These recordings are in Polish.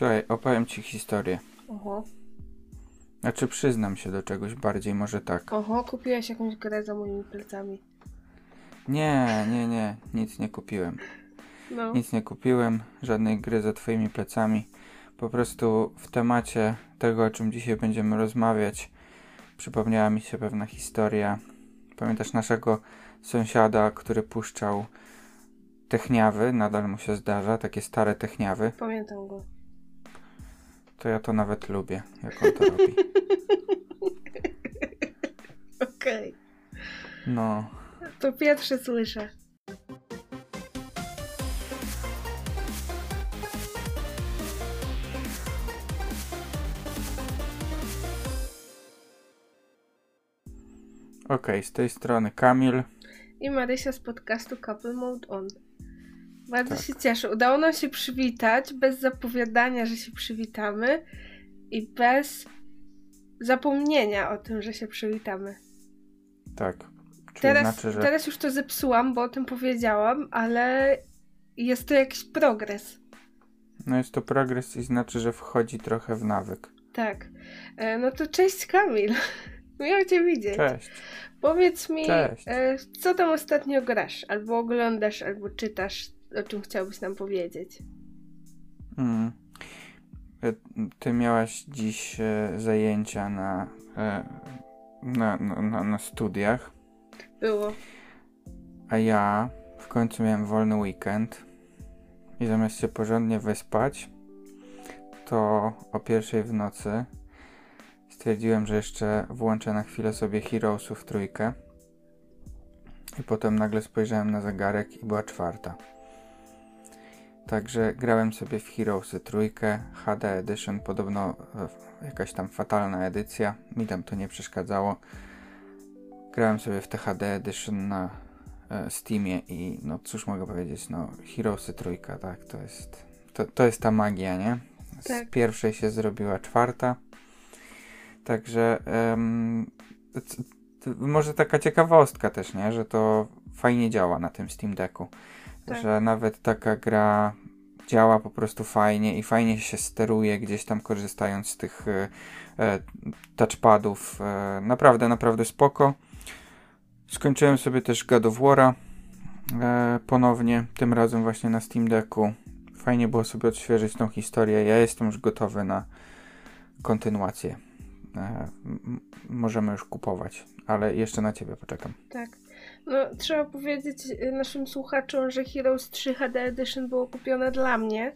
Słuchaj, opowiem ci historię. Oho. Znaczy przyznam się do czegoś bardziej, może tak. Oho, kupiłaś jakąś grę za moimi plecami. Nie, nie, nie, nic nie kupiłem. No. Nic nie kupiłem, żadnej gry za twoimi plecami. Po prostu w temacie tego, o czym dzisiaj będziemy rozmawiać, przypomniała mi się pewna historia. Pamiętasz naszego sąsiada, który puszczał techniawy, nadal mu się zdarza, takie stare techniawy. Pamiętam go. To ja to nawet lubię, jak on to robi. Okej. No, To pierwsze słyszę. okej, z tej strony Kamil. I Marysia z podcastu Couple Mode On. Bardzo Tak. się cieszę. Udało nam się przywitać bez zapowiadania, że się przywitamy i bez zapomnienia o tym, że się przywitamy. Tak. Czyli Teraz, znaczy, że teraz już to zepsułam, bo o tym powiedziałam, ale jest to jakiś progres. no jest to progres i znaczy, że wchodzi trochę w nawyk. Tak. E, No to cześć Kamil. Miło Cię widzieć. Cześć. Powiedz mi, Cześć. e, co tam ostatnio grasz? Albo oglądasz, albo czytasz, o czym chciałbyś nam powiedzieć. Mm. E, Ty miałaś dziś e, zajęcia na, e, na, na, na, na studiach, Było. a ja w końcu miałem wolny weekend i zamiast się porządnie wyspać, to o pierwszej w nocy stwierdziłem, że jeszcze włączę na chwilę sobie Heroesów trójkę i potem nagle spojrzałem na zegarek i była czwarta. Także grałem sobie w Heroesy trójkę, HD Edition, podobno e, jakaś tam fatalna edycja, mi tam to nie przeszkadzało. Grałem sobie w te HD Edition na e, Steamie i no cóż mogę powiedzieć, no Heroesy trójka, tak, to jest, to, to jest ta magia, nie? Z Tak. pierwszej się zrobiła czwarta. Także c- może taka ciekawostka też, nie? Że to fajnie działa na tym Steam Decku. Tak. Że nawet taka gra działa po prostu fajnie i fajnie się steruje gdzieś tam korzystając z tych e, e, touchpadów. E, naprawdę, naprawdę spoko. Skończyłem sobie też God of War'a e, ponownie, tym razem właśnie na Steam Decku. Fajnie było sobie odświeżyć tą historię. Ja jestem już gotowy na kontynuację. E, możemy już kupować, ale jeszcze na ciebie poczekam. Tak. No, trzeba powiedzieć y, naszym słuchaczom, że Heroes 3 HD Edition było kupione dla mnie.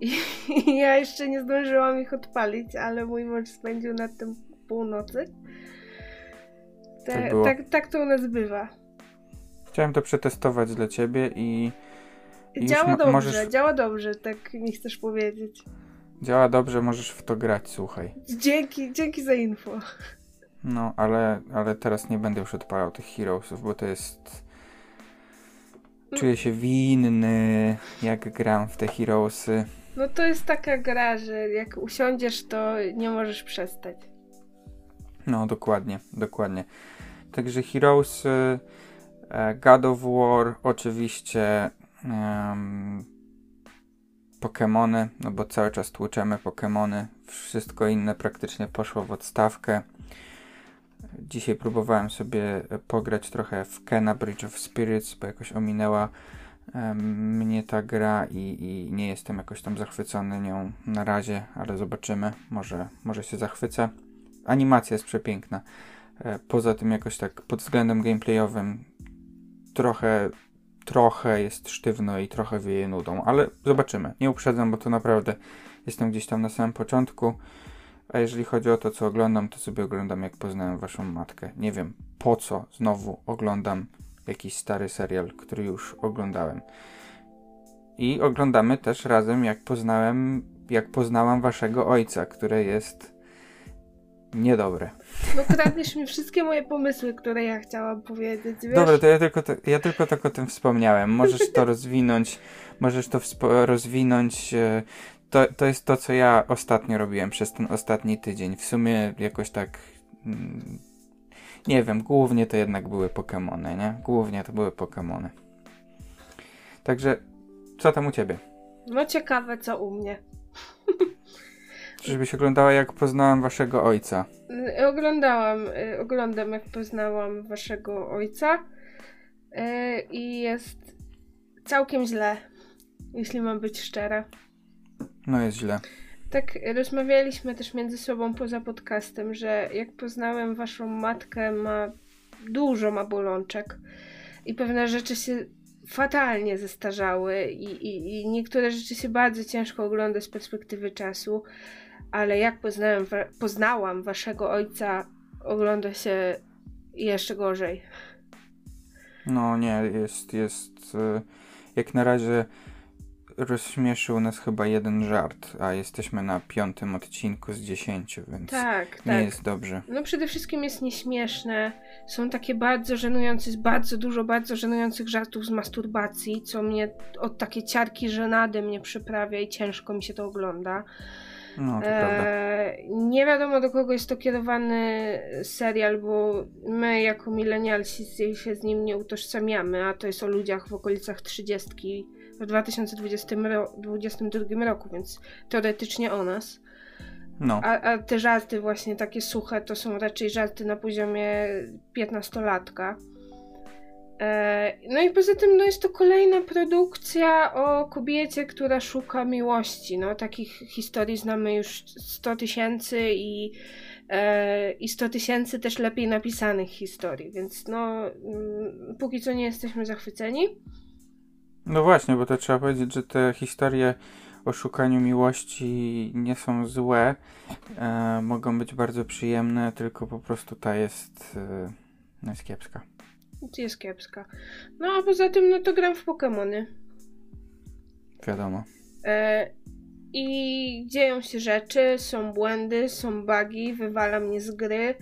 I, i ja jeszcze nie zdążyłam ich odpalić, ale mój mąż spędził nad tym północy. Tak Te, było. tak, tak to u nas bywa. Chciałem to przetestować dla ciebie i I Działa dobrze, możesz- działa dobrze, tak mi chcesz powiedzieć. działa dobrze, możesz w to grać, słuchaj. Dzięki, dzięki za info. No, ale, ale teraz nie będę już odpalał tych Heroesów, bo to jest... Czuję się winny, jak gram w te Heroesy. No to jest taka gra, że jak usiądziesz, to nie możesz przestać. No, dokładnie, dokładnie. Także Heroes, e, God of War, oczywiście em, Pokemony, no bo cały czas tłuczemy Pokemony. Wszystko inne praktycznie poszło w odstawkę. Dzisiaj próbowałem sobie e, pograć trochę w Kena Bridge of Spirits, bo jakoś ominęła mnie ta gra i, i nie jestem jakoś tam zachwycony nią na razie, ale zobaczymy. Może, może się zachwycę. Animacja jest przepiękna. E, Poza tym jakoś tak pod względem gameplayowym trochę, trochę jest sztywno i trochę wieje nudą, ale zobaczymy. Nie uprzedzam, bo to naprawdę jestem gdzieś tam na samym początku. A jeżeli chodzi o to, co oglądam, to sobie oglądam jak poznałem waszą matkę. Nie wiem po co znowu oglądam jakiś stary serial, który już oglądałem. I oglądamy też razem jak poznałem, jak poznałam waszego ojca, które jest niedobre. No kradniesz mi wszystkie moje pomysły, które ja chciałam powiedzieć, wiesz? Dobra, to ja tylko, ja tylko tak o tym wspomniałem. Możesz to rozwinąć, możesz to rozwinąć. To, to jest to, co ja ostatnio robiłem przez ten ostatni tydzień. W sumie jakoś tak. mm, Nie wiem, głównie to jednak były Pokémony, nie? Głównie to były Pokémony. Także, co tam u ciebie? No ciekawe, co u mnie. Żebyś oglądała, jak poznałam waszego ojca. Y, oglądałam, y, oglądam, jak poznałam waszego ojca. Y, I jest całkiem źle, jeśli mam być szczera. No jest źle. Tak rozmawialiśmy też między sobą poza podcastem, że jak poznałem waszą matkę, ma dużo ma bolączek i pewne rzeczy się fatalnie zestarzały i, i, i niektóre rzeczy się bardzo ciężko ogląda z perspektywy czasu, ale jak poznałem, poznałam waszego ojca, ogląda się jeszcze gorzej. No nie, jest, jest e, jak na razie rozśmieszył nas chyba jeden żart, a jesteśmy na piątym odcinku z dziesięciu, więc tak, nie tak. jest dobrze. No przede wszystkim jest nieśmieszne. Są takie bardzo żenujące, bardzo dużo bardzo żenujących żartów z masturbacji, co mnie od takie ciarki żenady mnie przyprawia i ciężko mi się to ogląda. No, to prawda. E, nie wiadomo do kogo jest to kierowany serial, bo my jako milenialsi się z nim nie utożsamiamy, a to jest o ludziach w okolicach trzydziestki w 2022 roku, więc teoretycznie o nas. No. A, a te żarty właśnie takie suche to są raczej żarty na poziomie 15-latka. E, no i poza tym no jest to kolejna produkcja o kobiecie, która szuka miłości. No, takich historii znamy już 100 tysięcy i, e, i 100 tysięcy też lepiej napisanych historii, więc no mm, póki co nie jesteśmy zachwyceni. No właśnie, bo to trzeba powiedzieć, że te historie o szukaniu miłości nie są złe, e, mogą być bardzo przyjemne, tylko po prostu ta jest, e, no jest kiepska. Jest kiepska. No a poza tym, no to gram w Pokémony. Wiadomo. E, I dzieją się rzeczy, są błędy, są bugi, wywala mnie z gry,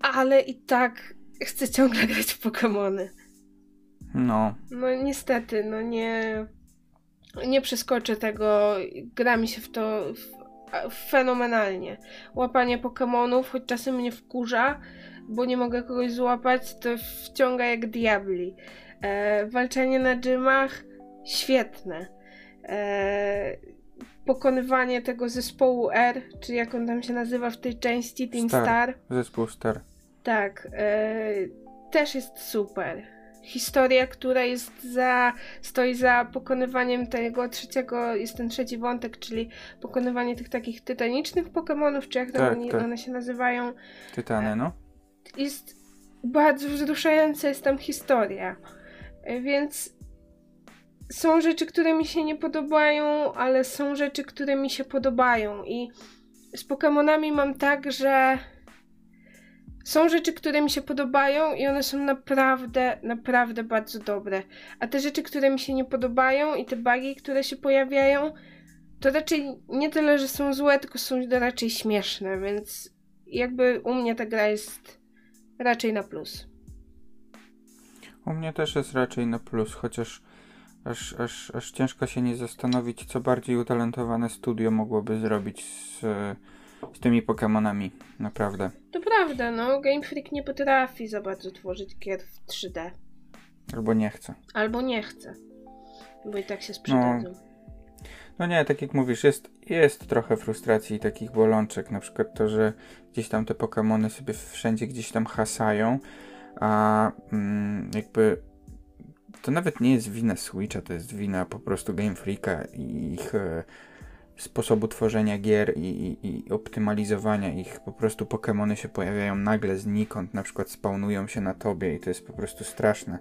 ale i tak chcę ciągle grać w Pokémony. No. No niestety, no nie. Nie przeskoczę tego. Gra mi się w to fenomenalnie. Łapanie Pokémonów, choć czasem mnie wkurza, bo nie mogę kogoś złapać, to wciąga jak diabli. E, walczenie na dżymach świetne. E, pokonywanie tego zespołu R, czy jak on tam się nazywa w tej części, Team Star. Star. Zespół Star. Tak, e, też jest super historia, która jest za, stoi za pokonywaniem tego trzeciego, jest ten trzeci wątek, czyli pokonywanie tych takich tytanicznych Pokémonów, czy jak tak, oni, tak. one się nazywają. Tytany, no. Jest bardzo wzruszająca jest tam historia. Więc są rzeczy, które mi się nie podobają, ale są rzeczy, które mi się podobają. I z Pokémonami mam tak, że są rzeczy, które mi się podobają i one są naprawdę, naprawdę bardzo dobre. A te rzeczy, które mi się nie podobają i te bugi, które się pojawiają, to raczej nie tyle, że są złe, tylko są raczej śmieszne, więc jakby u mnie ta gra jest raczej na plus. U mnie też jest raczej na plus, chociaż aż, aż, aż ciężko się nie zastanowić, co bardziej utalentowane studio mogłoby zrobić z z tymi Pokémonami, naprawdę. To prawda, no. Game Freak nie potrafi za bardzo tworzyć gier w 3D. Albo nie chce. Albo nie chce. Bo i tak się sprzedadzą. No, no nie, tak jak mówisz, jest, jest trochę frustracji i takich bolączek. Na przykład to, że gdzieś tam te Pokémony sobie wszędzie gdzieś tam hasają, a mm, jakby to nawet nie jest wina Switcha, to jest wina po prostu Game Freaka i ich e, sposobu tworzenia gier i, i, i, optymalizowania ich. Po prostu Pokémony się pojawiają nagle znikąd, na przykład spawnują się na tobie i to jest po prostu straszne.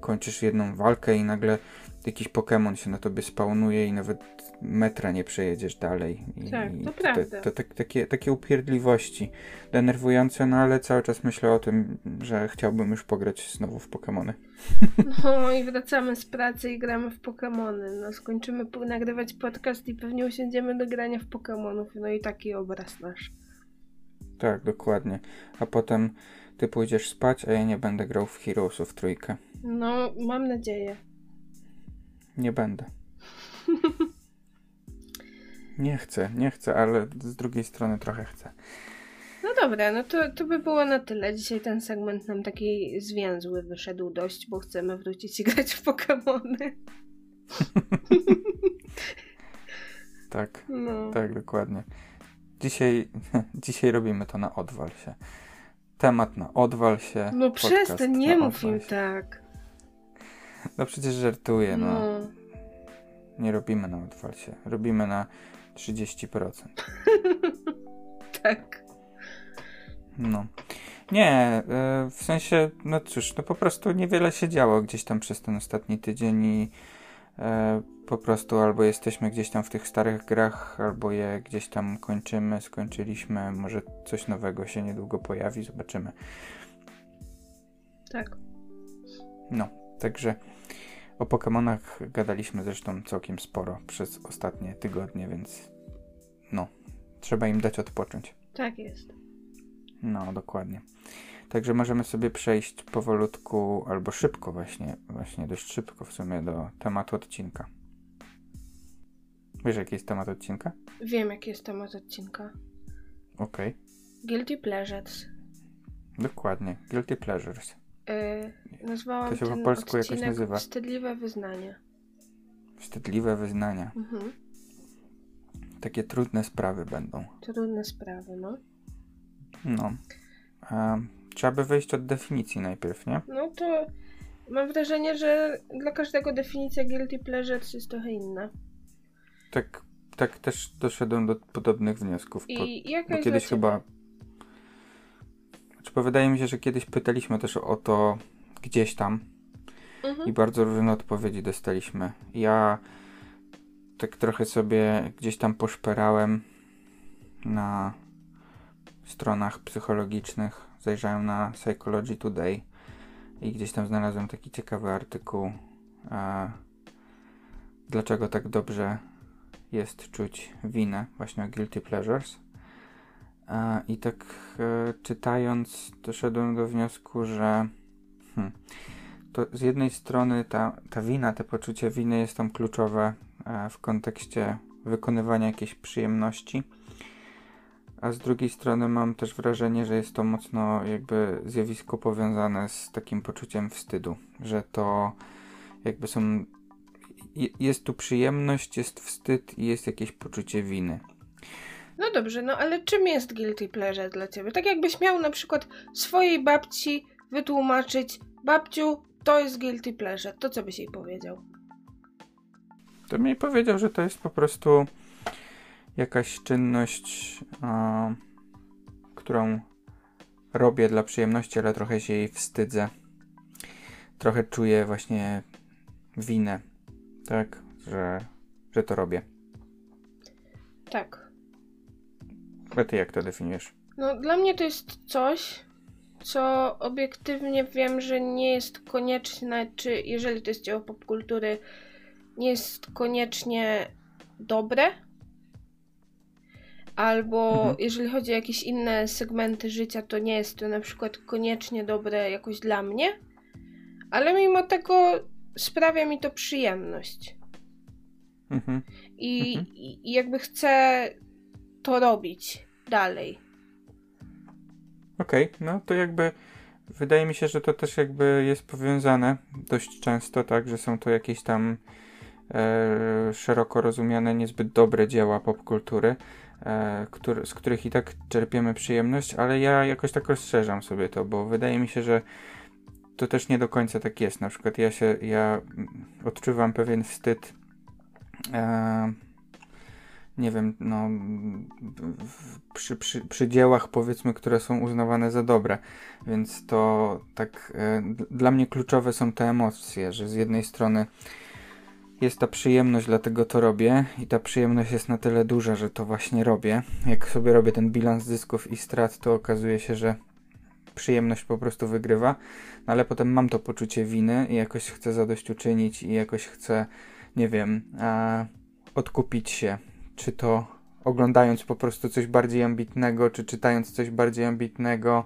Kończysz jedną walkę i nagle jakiś Pokémon się na tobie spawnuje i nawet metra nie przejedziesz dalej. I, tak, to prawda. To, to, to, takie, takie upierdliwości. Denerwujące, no ale cały czas myślę o tym, że chciałbym już pograć znowu w Pokémony. No i wracamy z pracy i gramy w Pokémony. No skończymy nagrywać podcast i pewnie usiądziemy do grania w Pokémonów. No i taki obraz nasz. Tak, dokładnie. A potem ty pójdziesz spać, a ja nie będę grał w Heroesów trójkę. No, mam nadzieję. Nie będę. nie chcę, nie chcę, ale z drugiej strony trochę chcę. No dobra, no to, to by było na tyle. Dzisiaj ten segment nam taki zwięzły wyszedł dość, bo chcemy wrócić i grać w Pokémony. Tak, No. tak, dokładnie. Dzisiaj, dzisiaj robimy to na odwal się. Temat na odwal się. No przestań, nie mów im tak. No przecież żartuję, no. No. Nie robimy na odwal się. Robimy na 30%. Tak. No. Nie, e, w sensie, no cóż, no po prostu niewiele się działo gdzieś tam przez ten ostatni tydzień i e, po prostu albo jesteśmy gdzieś tam w tych starych grach, albo je gdzieś tam kończymy, skończyliśmy, może coś nowego się niedługo pojawi, zobaczymy. Tak. No, także o Pokemonach gadaliśmy zresztą całkiem sporo przez ostatnie tygodnie, więc no, trzeba im dać odpocząć. Tak jest. No, dokładnie. Także możemy sobie przejść powolutku, albo szybko właśnie, właśnie dość szybko w sumie do tematu odcinka. Wiesz, jaki jest temat odcinka? Wiem, jaki jest temat odcinka. Okej, Guilty Pleasures. dokładnie. Guilty Pleasures. Yy, nazwałam To się po ten polsku jakoś nazywa. Wstydliwe wyznanie. Wstydliwe wyznania. Mhm. Takie trudne sprawy będą. Trudne sprawy, no. No. A, trzeba by wyjść od definicji najpierw, nie? No to mam wrażenie, że dla każdego definicja Guilty Pleasures jest trochę inna. Tak, tak też doszedłem do podobnych wniosków. Po, I jaka bo kiedyś chyba. Znaczy, bo wydaje mi się, że kiedyś pytaliśmy też o to gdzieś tam Mhm. i bardzo różne odpowiedzi dostaliśmy. Ja tak trochę sobie gdzieś tam poszperałem na stronach psychologicznych. Zajrzałem na Psychology Today i gdzieś tam znalazłem taki ciekawy artykuł. E, dlaczego tak dobrze jest czuć winę, właśnie o guilty pleasures. I tak e, czytając, doszedłem do wniosku, że hmm, to z jednej strony ta, ta wina, te poczucie winy jest tam kluczowe e, w kontekście wykonywania jakiejś przyjemności, a z drugiej strony mam też wrażenie, że jest to mocno jakby zjawisko powiązane z takim poczuciem wstydu, że to jakby są. je- Jest tu przyjemność, jest wstyd i jest jakieś poczucie winy. No dobrze, no ale czym jest Guilty Pleasure dla ciebie? Tak jakbyś miał na przykład swojej babci wytłumaczyć, babciu, to jest Guilty Pleasure, to co byś jej powiedział? To mi powiedział, że to jest po prostu jakaś czynność, a, którą robię dla przyjemności, ale trochę się jej wstydzę. Trochę czuję właśnie winę, tak, że, że to robię. Tak. A ty jak to definiujesz? No, dla mnie to jest coś, co obiektywnie wiem, że nie jest konieczne, czy jeżeli to jest dzieło popkultury, nie jest koniecznie dobre. Albo Mhm. jeżeli chodzi o jakieś inne segmenty życia, to nie jest to na przykład koniecznie dobre jakoś dla mnie, ale mimo tego sprawia mi to przyjemność. Mhm. I, Mhm. i, i jakby chcę to robić dalej. Okej, no to jakby wydaje mi się, że to też jakby jest powiązane dość często, tak, że są to jakieś tam e, szeroko rozumiane, niezbyt dobre dzieła popkultury, e, który, z których i tak czerpiemy przyjemność, ale ja jakoś tak rozszerzam sobie to, bo wydaje mi się, że to też nie do końca tak jest. Na przykład ja się, ja odczuwam pewien wstyd e, nie wiem, no, przy, przy, przy dziełach powiedzmy, które są uznawane za dobre. Więc to tak e, dla mnie kluczowe są te emocje, że z jednej strony jest ta przyjemność, dlatego to robię i ta przyjemność jest na tyle duża, że to właśnie robię. Jak sobie robię ten bilans zysków i strat, to okazuje się, że przyjemność po prostu wygrywa, no ale potem mam to poczucie winy i jakoś chcę zadośćuczynić i jakoś chcę, nie wiem, odkupić się czy to oglądając po prostu coś bardziej ambitnego, czy czytając coś bardziej ambitnego.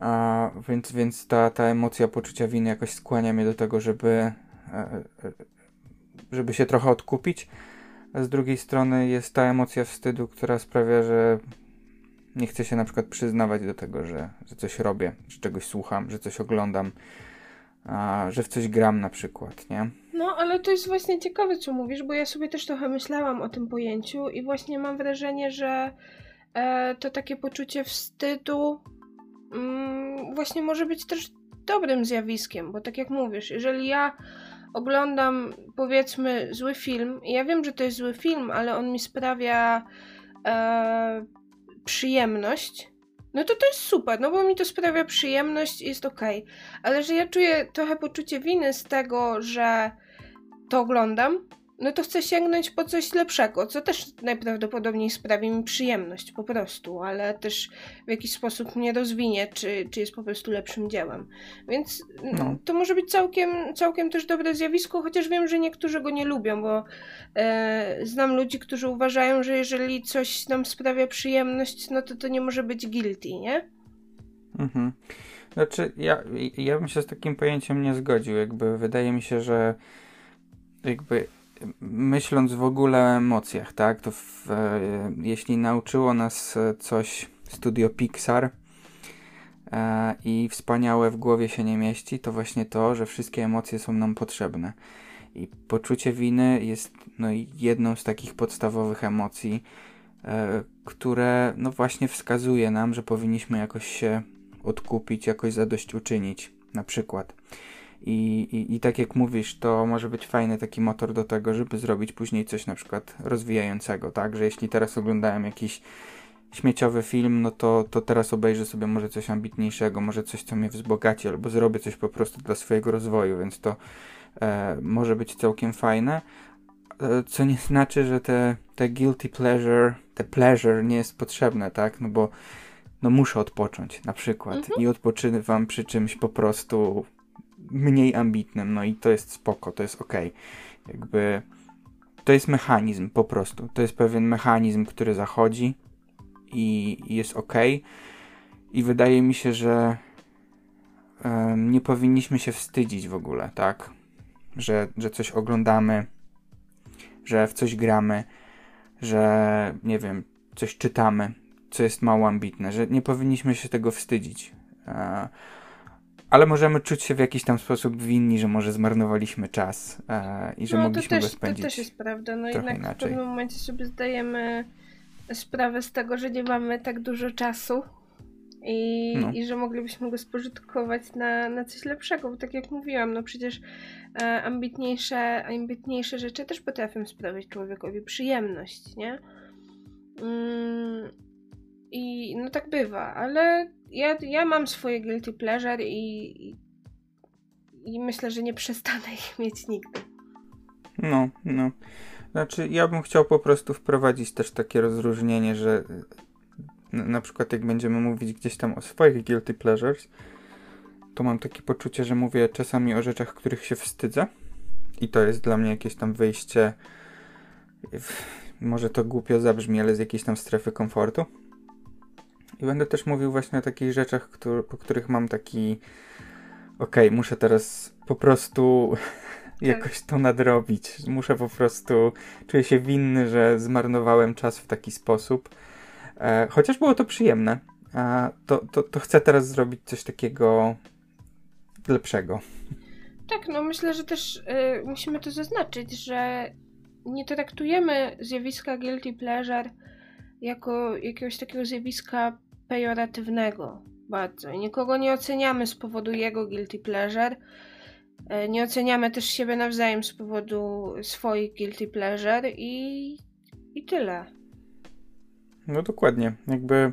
A, więc więc ta, ta emocja poczucia winy jakoś skłania mnie do tego, żeby, e, e, żeby się trochę odkupić. A z drugiej strony jest ta emocja wstydu, która sprawia, że nie chcę się na przykład przyznawać do tego, że, że coś robię, że czegoś słucham, że coś oglądam, a, że w coś gram na przykład, nie? No, ale to jest właśnie ciekawe, co mówisz, bo ja sobie też trochę myślałam o tym pojęciu i właśnie mam wrażenie, że e, to takie poczucie wstydu mm, właśnie może być też dobrym zjawiskiem, bo tak jak mówisz, jeżeli ja oglądam powiedzmy zły film, i ja wiem, że to jest zły film, ale on mi sprawia e, przyjemność, no to to jest super, no bo mi to sprawia przyjemność i jest okej. Okay. Ale że ja czuję trochę poczucie winy z tego, że to oglądam, no to chcę sięgnąć po coś lepszego, co też najprawdopodobniej sprawi mi przyjemność po prostu, ale też w jakiś sposób mnie rozwinie, czy, czy jest po prostu lepszym dziełem. Więc no. to może być całkiem, całkiem też dobre zjawisko, chociaż wiem, że niektórzy go nie lubią, bo e, znam ludzi, którzy uważają, że jeżeli coś nam sprawia przyjemność, no to to nie może być guilty, nie? Mhm. Znaczy, ja, ja bym się z takim pojęciem nie zgodził. Jakby wydaje mi się, że jakby myśląc w ogóle o emocjach, tak, to w, e, jeśli nauczyło nas coś studio Pixar e, i wspaniałe w głowie się nie mieści, to właśnie to, że wszystkie emocje są nam potrzebne. I poczucie winy jest no, jedną z takich podstawowych emocji, e, które no właśnie wskazuje nam, że powinniśmy jakoś się odkupić, jakoś zadośćuczynić, na przykład. I, i, I tak jak mówisz, to może być fajny taki motor do tego, żeby zrobić później coś na przykład rozwijającego, tak? Że jeśli teraz oglądałem jakiś śmieciowy film, no to, to teraz obejrzę sobie może coś ambitniejszego, może coś, co mnie wzbogaci, albo zrobię coś po prostu dla swojego rozwoju, więc to e, może być całkiem fajne. E, co nie znaczy, że te, te guilty pleasure, te pleasure nie jest potrzebne, tak? No bo no muszę odpocząć na przykład mhm. i odpoczywam przy czymś po prostu mniej ambitnym, no i to jest spoko, to jest ok. Jakby to jest mechanizm po prostu. To jest pewien mechanizm, który zachodzi i, jest ok. I wydaje mi się, że um, nie powinniśmy się wstydzić w ogóle, tak? Że, że coś oglądamy, że w coś gramy, że nie wiem, coś czytamy, co jest mało ambitne, że nie powinniśmy się tego wstydzić. E, ale możemy czuć się w jakiś tam sposób winni, że może zmarnowaliśmy czas e, i że no, mogliśmy też, go spędzić. To też jest prawda. No jednak inaczej. w pewnym momencie sobie zdajemy sprawę z tego, że nie mamy tak dużo czasu i, no. i że moglibyśmy go spożytkować na, na coś lepszego, bo tak jak mówiłam, no przecież e, ambitniejsze, ambitniejsze rzeczy też potrafią sprawiać człowiekowi przyjemność, nie? Mm, I no tak bywa, ale ja, ja mam swoje guilty pleasure i, i, myślę, że nie przestanę ich mieć nigdy. No, no. Znaczy, ja bym chciał po prostu wprowadzić też takie rozróżnienie, że na przykład jak będziemy mówić gdzieś tam o swoich guilty pleasures, to mam takie poczucie, że mówię czasami o rzeczach, których się wstydzę. I to jest dla mnie jakieś tam wyjście. W, może to głupio zabrzmi, ale z jakiejś tam strefy komfortu. I będę też mówił właśnie o takich rzeczach, który, po których mam taki okej, okay, muszę teraz po prostu tak. jakoś to nadrobić. Muszę po prostu, czuję się winny, że zmarnowałem czas w taki sposób. E, chociaż było to przyjemne, e, to, to, to chcę teraz zrobić coś takiego lepszego. Tak, no myślę, że też y, musimy to zaznaczyć, że nie traktujemy zjawiska guilty pleasure jako jakiegoś takiego zjawiska pejoratywnego bardzo. I nikogo nie oceniamy z powodu jego guilty pleasure. E, nie oceniamy też siebie nawzajem z powodu swoich guilty pleasure i, i tyle. No dokładnie. Jakby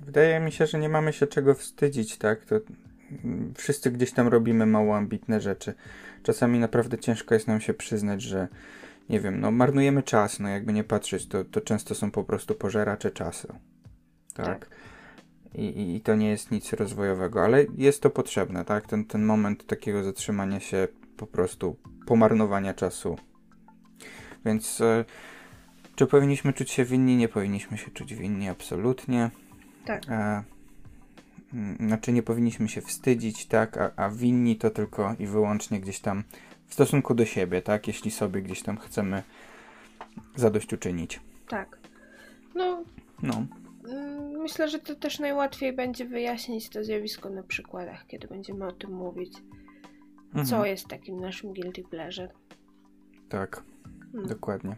wydaje mi się, że nie mamy się czego wstydzić, tak? To wszyscy gdzieś tam robimy mało ambitne rzeczy. Czasami naprawdę ciężko jest nam się przyznać, że nie wiem, no marnujemy czas, no jakby nie patrzeć, to, to często są po prostu pożeracze czasu. Tak. tak. I, I to nie jest nic rozwojowego, ale jest to potrzebne, tak? Ten, ten moment takiego zatrzymania się, po prostu pomarnowania czasu. Więc e, czy powinniśmy czuć się winni? Nie powinniśmy się czuć winni, absolutnie. Tak. E, znaczy nie powinniśmy się wstydzić, tak? A, a winni to tylko i wyłącznie gdzieś tam w stosunku do siebie, tak? Jeśli sobie gdzieś tam chcemy zadośćuczynić. Tak. No. No. Mm, myślę, że to też najłatwiej będzie wyjaśnić to zjawisko na przykładach, kiedy będziemy o tym mówić. mhm. co jest takim naszym guilty pleasure. Tak, hmm. dokładnie.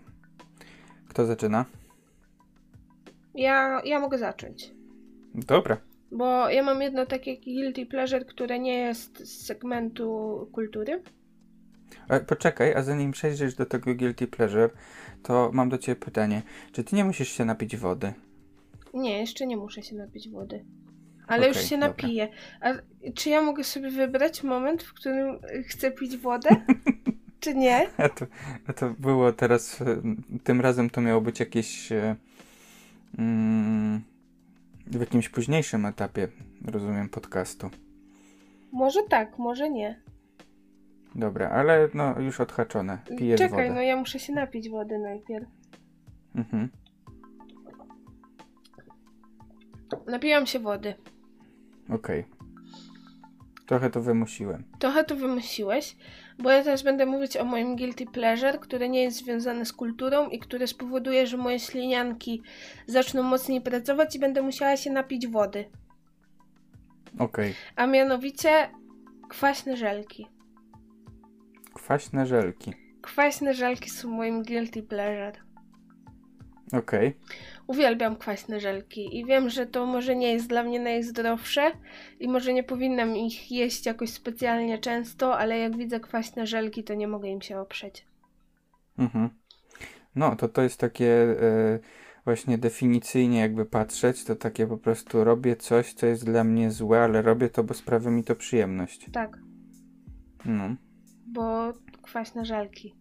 Kto zaczyna? Ja, ja mogę zacząć. Dobra. Bo ja mam jedno takie guilty pleasure, które nie jest z segmentu kultury. E, poczekaj, a zanim przejdziesz do tego guilty pleasure, to mam do ciebie pytanie. Czy ty nie musisz się napić wody? Nie, jeszcze nie muszę się napić wody. Ale okay, już się napiję. A czy ja mogę sobie wybrać moment, w którym chcę pić wodę? czy nie? A to, a to było teraz, e, tym razem to miało być jakieś e, mm, w jakimś późniejszym etapie, rozumiem, podcastu. Może tak, może nie. Dobra, ale no już odhaczone. Piję Czekaj, wodę. no ja muszę się napić wody najpierw. Mhm. Napiłam się wody. Okej. Trochę to wymusiłem. Trochę to wymusiłeś, bo ja teraz będę mówić o moim guilty pleasure, które nie jest związane z kulturą i które spowoduje, że moje ślinianki zaczną mocniej pracować i będę musiała się napić wody. Okej. A mianowicie kwaśne żelki. Kwaśne żelki. Kwaśne żelki są moim guilty pleasure. Okej. Uwielbiam kwaśne żelki i wiem, że to może nie jest dla mnie najzdrowsze i może nie powinnam ich jeść jakoś specjalnie często, ale jak widzę kwaśne żelki, to nie mogę im się oprzeć. Mhm. No, to to jest takie e, właśnie definicyjnie jakby patrzeć, to takie po prostu robię coś, co jest dla mnie złe, ale robię to, bo sprawia mi to przyjemność. Tak. No. Bo kwaśne żelki.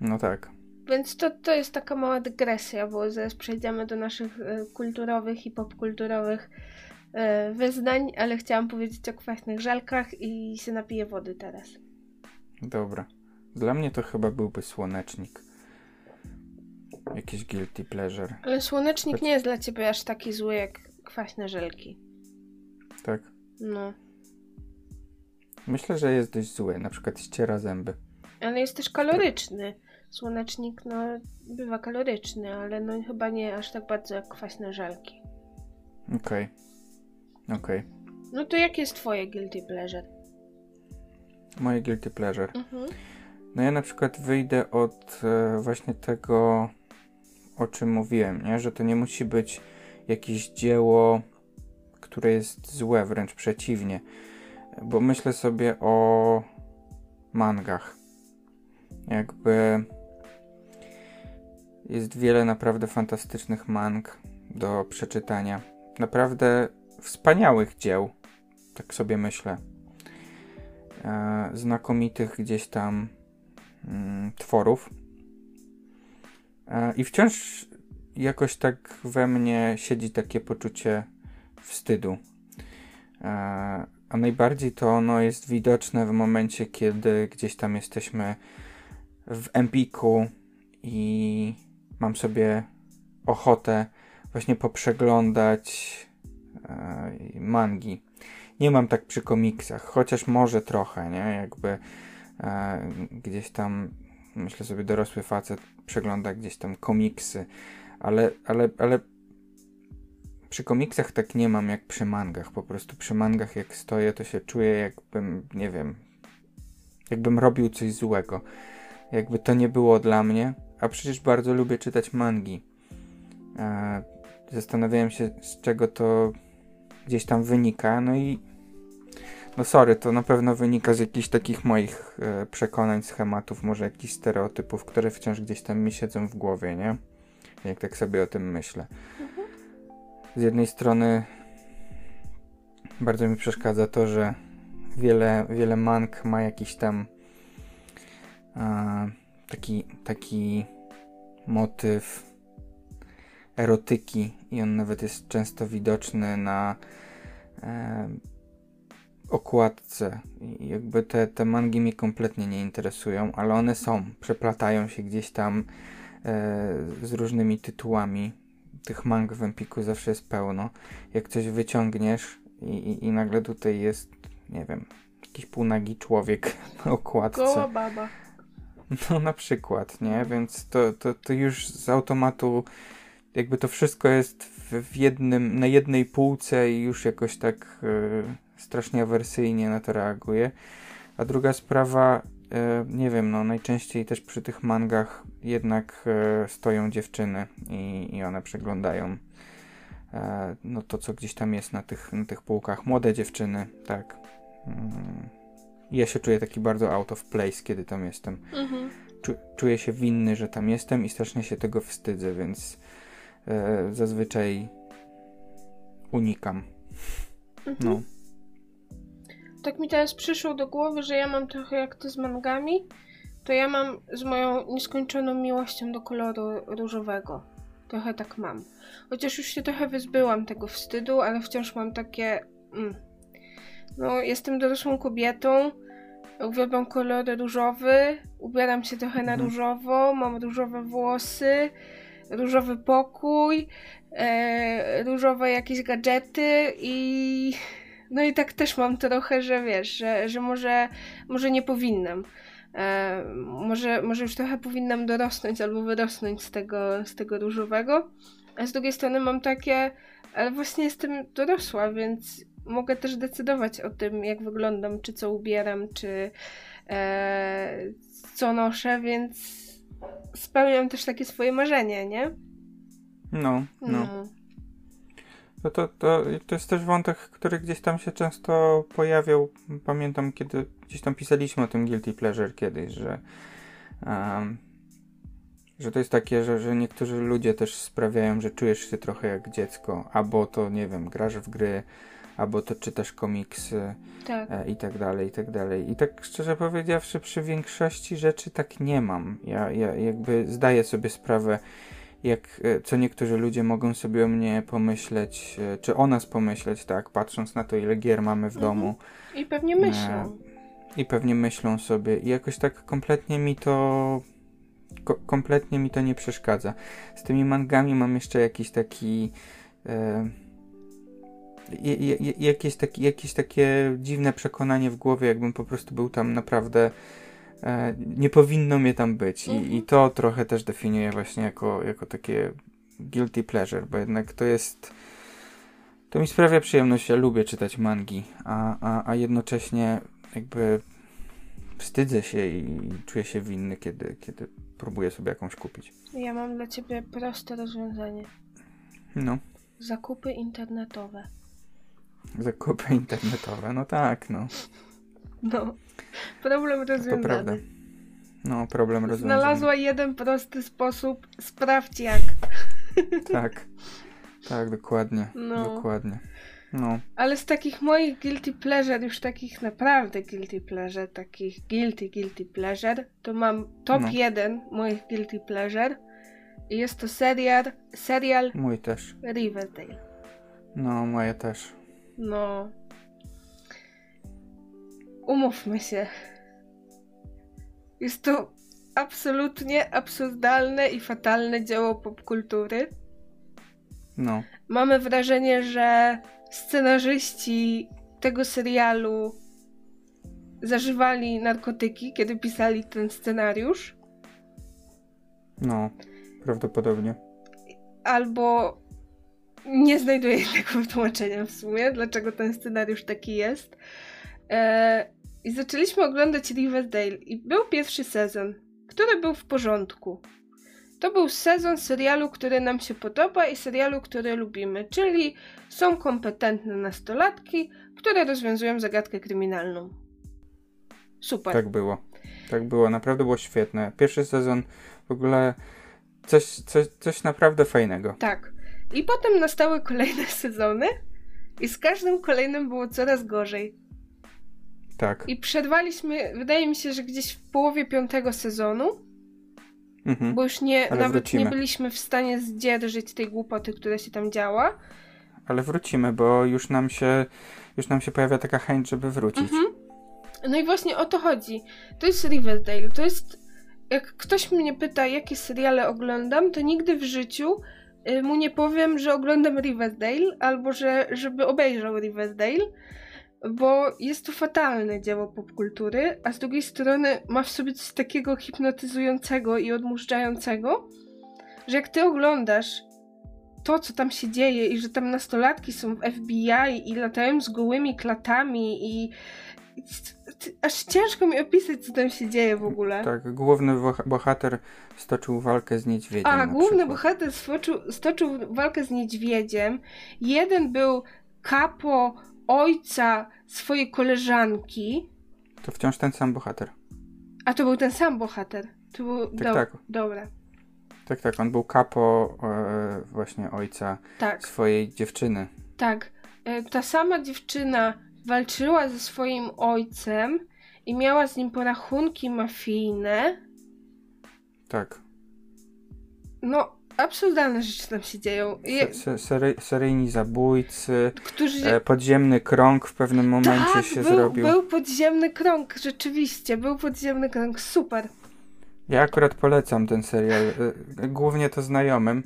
No tak. Więc to, to jest taka mała dygresja, bo zaraz przejdziemy do naszych y, kulturowych i popkulturowych y, wyznań, ale chciałam powiedzieć o kwaśnych żelkach i się napiję wody teraz. Dobra. Dla mnie to chyba byłby słonecznik. Jakiś guilty pleasure. Ale słonecznik Choć... nie jest dla ciebie aż taki zły jak kwaśne żelki. Tak? No. Myślę, że jest dość zły. Na przykład ściera zęby. Ale jest też kaloryczny słonecznik no, bywa kaloryczny, ale no chyba nie aż tak bardzo jak kwaśne żelki. Okej. Okay. Okej. Okay. No to jakie jest twoje guilty pleasure? Moje guilty pleasure? Mhm. No ja na przykład wyjdę od e, właśnie tego, o czym mówiłem, nie? Że to nie musi być jakieś dzieło, które jest złe, wręcz przeciwnie. Bo myślę sobie o mangach. Jakby jest wiele naprawdę fantastycznych mang do przeczytania. Naprawdę wspaniałych dzieł, tak sobie myślę. E, znakomitych gdzieś tam mm, tworów. E, I wciąż jakoś tak we mnie siedzi takie poczucie wstydu. E, a najbardziej to ono jest widoczne w momencie, kiedy gdzieś tam jesteśmy w Empiku i mam sobie ochotę właśnie poprzeglądać e, mangi. Nie mam tak przy komiksach, chociaż może trochę, nie? Jakby e, gdzieś tam, myślę sobie, dorosły facet przegląda gdzieś tam komiksy, ale, ale, ale przy komiksach tak nie mam jak przy mangach. Po prostu przy mangach jak stoję, to się czuję jakbym, nie wiem, jakbym robił coś złego. Jakby to nie było dla mnie, a przecież bardzo lubię czytać mangi. Zastanawiałem się, z czego to gdzieś tam wynika, no i no sorry, to na pewno wynika z jakichś takich moich e, przekonań, schematów, może jakichś stereotypów, które wciąż gdzieś tam mi siedzą w głowie, nie? Jak tak sobie o tym myślę. Z jednej strony bardzo mi przeszkadza to, że wiele, wiele mang ma jakiś tam taki, taki motyw erotyki i on nawet jest często widoczny na e, okładce. I jakby te, te mangi mnie kompletnie nie interesują, ale one są, przeplatają się gdzieś tam e, z różnymi tytułami. Tych mang w Empiku zawsze jest pełno. Jak coś wyciągniesz i, i, i nagle tutaj jest, nie wiem, jakiś półnagi człowiek na okładce. Goła baba. No na przykład, nie? Więc to, to, to już z automatu jakby to wszystko jest w jednym, na jednej półce i już jakoś tak y, strasznie awersyjnie na to reaguje. A druga sprawa, e, nie wiem, no najczęściej też przy tych mangach jednak e, stoją dziewczyny i, i one przeglądają no to, co gdzieś tam jest na tych, na tych półkach. Młode dziewczyny, tak. Ja się czuję taki bardzo out of place, kiedy tam jestem. Mhm. Czu, czuję się winny, że tam jestem i strasznie się tego wstydzę, więc e, zazwyczaj unikam. Mhm. No. Tak mi teraz przyszło do głowy, że ja mam trochę jak ty z mangami, to ja mam z moją nieskończoną miłością do koloru różowego. Trochę tak mam. Chociaż już się trochę wyzbyłam tego wstydu, ale wciąż mam takie. Mm. No, jestem dorosłą kobietą, uwielbiam kolor różowy, ubieram się trochę na Mhm. różowo, mam różowe włosy, różowy pokój, e, różowe jakieś gadżety i. No i tak też mam trochę, że wiesz, że, że może, może nie powinnam. E, może, może już trochę powinnam dorosnąć albo wyrosnąć z tego, z tego różowego. A z drugiej strony mam takie, ale właśnie jestem dorosła, więc mogę też decydować o tym, jak wyglądam, czy co ubieram, czy e, co noszę, więc spełniam też takie swoje marzenie, nie? No, no. To, to, to, to jest też wątek, który gdzieś tam się często pojawiał. Pamiętam, kiedy gdzieś tam pisaliśmy o tym Guilty Pleasure kiedyś, że, um, że to jest takie, że, że niektórzy ludzie też sprawiają, że czujesz się trochę jak dziecko, albo to, nie wiem, grasz w gry, albo to czytasz komiksy Tak. e, i tak dalej, i tak dalej. I tak szczerze powiedziawszy, przy większości rzeczy tak nie mam. Ja, ja jakby zdaję sobie sprawę, jak e, co niektórzy ludzie mogą sobie o mnie pomyśleć, e, czy o nas pomyśleć, tak, patrząc na to, ile gier mamy w Mhm. domu. I pewnie myślą. I pewnie myślą sobie, i jakoś tak kompletnie mi to. Ko kompletnie mi to nie przeszkadza. Z tymi mangami mam jeszcze jakiś taki. E, jakieś, taki, jakieś takie dziwne przekonanie w głowie, jakbym po prostu był tam naprawdę. E, nie powinno mnie tam być. I, Mhm. I to trochę też definiuję właśnie jako, jako takie guilty pleasure, bo jednak to jest. To mi sprawia przyjemność. Ja lubię czytać mangi, a, a, a jednocześnie jakby wstydzę się i czuję się winny, kiedy, kiedy próbuję sobie jakąś kupić. Ja mam dla ciebie proste rozwiązanie. No, Zakupy internetowe. Zakupy internetowe, no tak, no. No. Problem To rozwiązany. prawda. No, problem rozwiązany. Znalazła jeden prosty sposób. Sprawdź jak. Tak, tak, dokładnie, No. dokładnie. No, Ale z takich moich guilty pleasure, już takich naprawdę guilty pleasure, takich guilty, guilty pleasure, to mam top No. jeden moich guilty pleasure. I jest to serial, serial mój też. Riverdale. No, moje też. No. Umówmy się. Jest to absolutnie absurdalne i fatalne dzieło popkultury. No, Mamy wrażenie, że scenarzyści tego serialu zażywali narkotyki, kiedy pisali ten scenariusz, no, prawdopodobnie. albo nie znajduję innego wytłumaczenia w sumie, dlaczego ten scenariusz taki jest. E, I zaczęliśmy oglądać Riverdale i był pierwszy sezon, który był w porządku. To był sezon serialu, który nam się podoba i serialu, który lubimy, czyli są kompetentne nastolatki, które rozwiązują zagadkę kryminalną. Super. Tak było. Tak było, naprawdę było świetne. Pierwszy sezon w ogóle coś, coś, coś naprawdę fajnego. Tak. I potem nastały kolejne sezony i z każdym kolejnym było coraz gorzej. Tak. I przerwaliśmy, wydaje mi się, że gdzieś w połowie piątego sezonu, Mhm. bo już nie, Ale nawet wrócimy. nie byliśmy w stanie zdzierżyć tej głupoty, która się tam działa. Ale wrócimy, bo już nam się, już nam się pojawia taka chęć, żeby wrócić. Mhm. No i właśnie o to chodzi. To jest Riverdale. To jest. Jak ktoś mnie pyta, jakie seriale oglądam, to nigdy w życiu mu nie powiem, że oglądam Riverdale, albo że żeby obejrzał Riverdale, bo jest to fatalne dzieło popkultury, a z drugiej strony ma w sobie coś takiego hipnotyzującego i odmurzającego, że jak ty oglądasz to, co tam się dzieje i że tam nastolatki są w FBI i latają z gołymi klatami i aż ciężko mi opisać, co tam się dzieje w ogóle. Tak, główny bohater stoczył walkę z niedźwiedziem. A, główny bohater stoczył, stoczył walkę z niedźwiedziem. Jeden był kapo ojca swojej koleżanki. To wciąż ten sam bohater. A to był ten sam bohater. To był... Tak, Do... tak. Dobra. Tak, tak, on był kapo e, właśnie ojca tak. swojej dziewczyny. Tak. E, ta sama dziewczyna walczyła ze swoim ojcem i miała z nim porachunki mafijne. Tak. No, absurdalne rzeczy tam się dzieją. Je... Sery, seryjni zabójcy, Którzy... E, podziemny krąg w pewnym momencie tak, się był, zrobił. był podziemny krąg, rzeczywiście, był podziemny krąg, super. Ja akurat polecam ten serial, e, głównie to znajomym,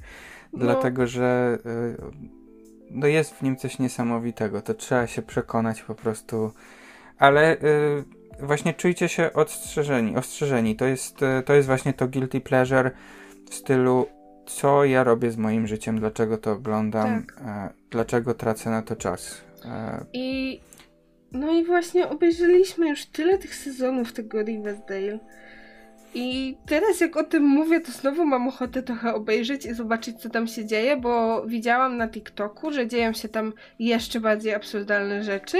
no. dlatego że no jest w nim coś niesamowitego, to trzeba się przekonać po prostu, ale właśnie czujcie się ostrzeżeni, ostrzeżeni, to jest, to jest właśnie to guilty pleasure w stylu co ja robię z moim życiem, dlaczego to oglądam, tak. e, dlaczego tracę na to czas. E... I no i właśnie obejrzeliśmy już tyle tych sezonów tego Riverdale. I teraz jak o tym mówię, to znowu mam ochotę trochę obejrzeć i zobaczyć, co tam się dzieje, bo widziałam na TikToku, że dzieją się tam jeszcze bardziej absurdalne rzeczy.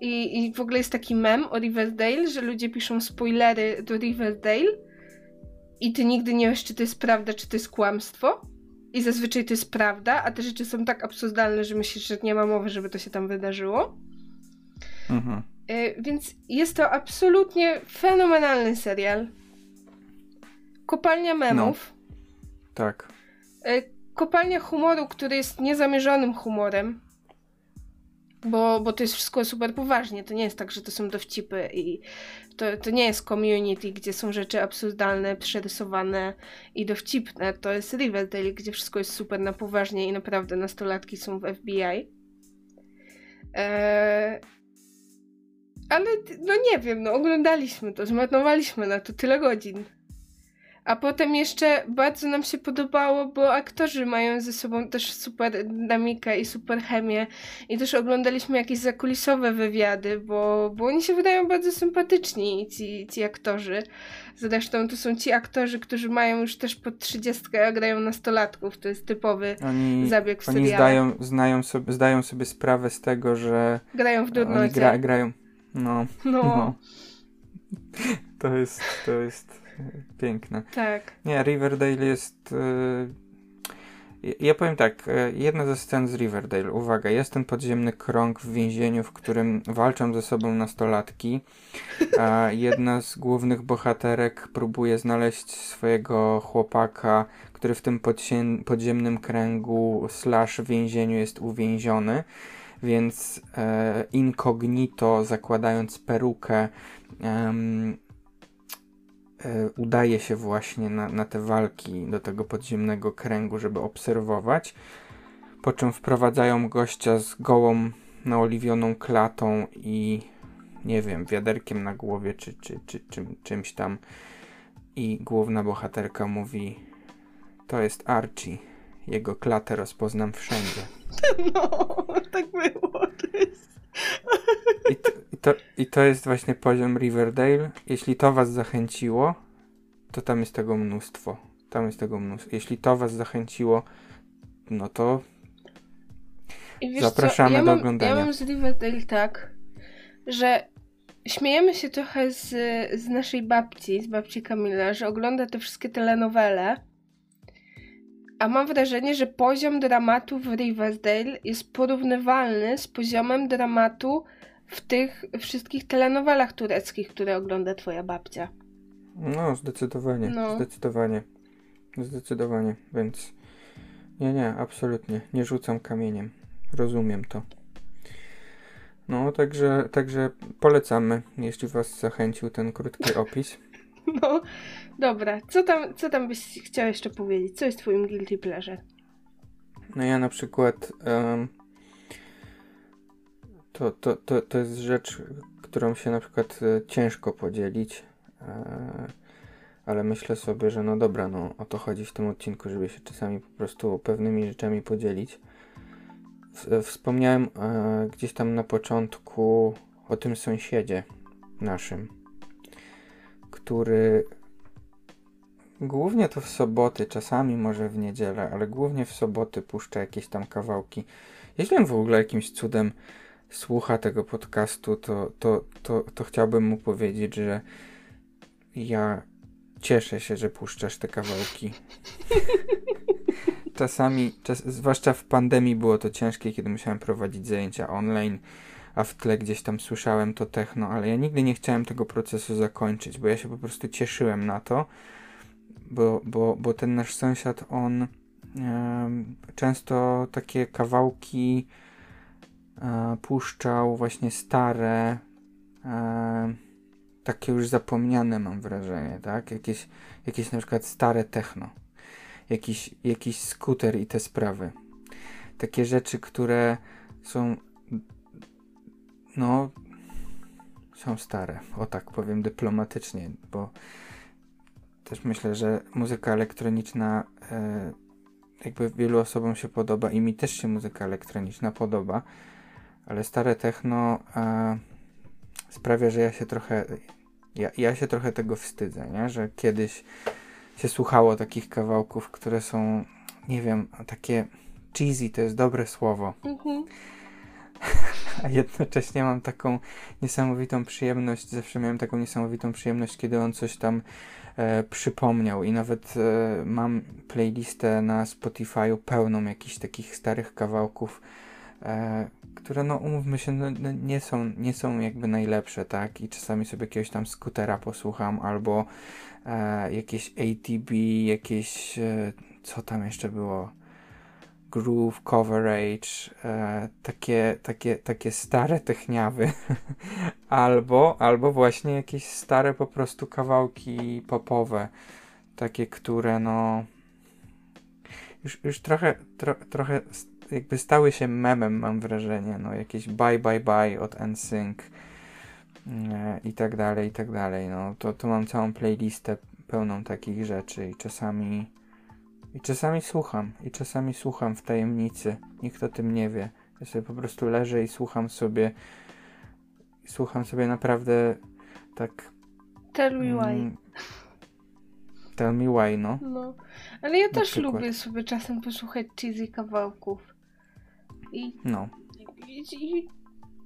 I, I w ogóle jest taki mem o Riverdale, że ludzie piszą spoilery do Riverdale i ty nigdy nie wiesz, czy to jest prawda, czy to jest kłamstwo. I zazwyczaj to jest prawda, a te rzeczy są tak absurdalne, że myślisz, że nie ma mowy, żeby to się tam wydarzyło. Mhm. Y, więc jest to absolutnie fenomenalny serial. Kopalnia memów. No. Tak. Y, kopalnia humoru, który jest niezamierzonym humorem. Bo, bo to jest wszystko super poważnie. To nie jest tak, że to są dowcipy i to, to nie jest community, gdzie są rzeczy absurdalne, przerysowane i dowcipne. To jest Riverdale, gdzie wszystko jest super na poważnie i naprawdę nastolatki są w FBI. Eee... Ale no nie wiem, no oglądaliśmy to, zmarnowaliśmy na to tyle godzin. A potem jeszcze bardzo nam się podobało, bo aktorzy mają ze sobą też super dynamikę i super chemię. I też oglądaliśmy jakieś zakulisowe wywiady, bo, bo oni się wydają bardzo sympatyczni, ci, ci aktorzy. Zresztą to są ci aktorzy, którzy mają już też po 30, a grają nastolatków. To jest typowy oni, zabieg w oni. Zdają, znają sobie, zdają sobie sprawę z tego, że... Grają w durnocie. Gra, grają... No. no. no. To jest... To jest piękne. Tak. Nie, Riverdale jest... Yy... Ja powiem tak, y, jedna ze scen z Riverdale, uwaga, jest ten podziemny krąg w więzieniu, w którym walczą ze sobą nastolatki, a jedna z głównych bohaterek próbuje znaleźć swojego chłopaka, który w tym podziemnym kręgu slash więzieniu jest uwięziony, więc e, incognito, zakładając perukę, E, udaje się właśnie na, na te walki do tego podziemnego kręgu, żeby obserwować. Po czym wprowadzają gościa z gołą, naoliwioną klatą i nie wiem, wiaderkiem na głowie czy, czy, czy czym, czymś tam. I główna bohaterka mówi: To jest Archie. Jego klatę rozpoznam wszędzie. No, tak było. To jest... I, i, to, I to jest właśnie poziom Riverdale. Jeśli to was zachęciło, to tam jest tego mnóstwo. Tam jest tego mnóstwo. Jeśli to was zachęciło, no to zapraszamy ja do oglądania. Ja mam z Riverdale tak, że śmiejemy się trochę z, z naszej babci, z babci Kamila, że ogląda te wszystkie telenowele, a mam wrażenie, że poziom dramatu w Riverdale jest porównywalny z poziomem dramatu w tych wszystkich telenowelach tureckich, które ogląda twoja babcia. No, zdecydowanie, no. zdecydowanie, zdecydowanie, więc nie, nie, absolutnie, nie rzucam kamieniem, rozumiem to. No, także, także polecamy, jeśli was zachęcił ten krótki opis. No, dobra, co tam, co tam byś chciał jeszcze powiedzieć? Co jest twoim guilty pleasure? No ja na przykład um, to, to, to, to jest rzecz, którą się na przykład e, ciężko podzielić, e, ale myślę sobie, że no dobra, no o to chodzi w tym odcinku, żeby się czasami po prostu pewnymi rzeczami podzielić. Wspomniałem e, gdzieś tam na początku o tym sąsiedzie, naszym, który głównie to w soboty, czasami może w niedzielę, ale głównie w soboty puszcza jakieś tam kawałki. On w ogóle jakimś cudem słucha tego podcastu, to, to, to, to chciałbym mu powiedzieć, że ja cieszę się, że puszczasz te kawałki. Czasami, czas, zwłaszcza w pandemii było to ciężkie, kiedy musiałem prowadzić zajęcia online, a w tle gdzieś tam słyszałem to techno, ale ja nigdy nie chciałem tego procesu zakończyć, bo ja się po prostu cieszyłem na to, bo, bo, bo ten nasz sąsiad, on często takie kawałki e, puszczał właśnie stare, e, takie już zapomniane mam wrażenie, tak? Jakieś, jakieś na przykład stare techno, jakiś, jakiś skuter i te sprawy. Takie rzeczy, które są no są stare, o tak powiem dyplomatycznie, bo też myślę, że muzyka elektroniczna e, jakby wielu osobom się podoba i mi też się muzyka elektroniczna podoba, ale stare techno e, sprawia, że ja się trochę ja, ja się trochę tego wstydzę, nie? że kiedyś się słuchało takich kawałków, które są, nie wiem, takie cheesy to jest dobre słowo. Mhm. A jednocześnie mam taką niesamowitą przyjemność, zawsze miałem taką niesamowitą przyjemność, kiedy on coś tam e, przypomniał i nawet e, mam playlistę na Spotify'u pełną jakichś takich starych kawałków, które no umówmy się, no, no, nie, są, nie są jakby najlepsze, tak? I czasami sobie jakiegoś tam skutera posłucham albo e, jakieś ATB, jakieś e, co tam jeszcze było? groove, coverage, e, takie, takie, takie stare techniawy, albo, albo właśnie jakieś stare po prostu kawałki popowe, takie, które no już, już trochę, tro, trochę jakby stały się memem, mam wrażenie, no jakieś bye bye bye od NSYNC e, i tak dalej, i tak dalej, no to, to mam całą playlistę pełną takich rzeczy i czasami i czasami słucham, i czasami słucham w tajemnicy. Nikt o tym nie wie. Ja sobie po prostu leżę i słucham sobie. Słucham sobie naprawdę tak. Tell me why. Mm, tell me why, no. No. Ale ja też przykład. lubię sobie czasem posłuchać cheesy kawałków. I. No. I, i,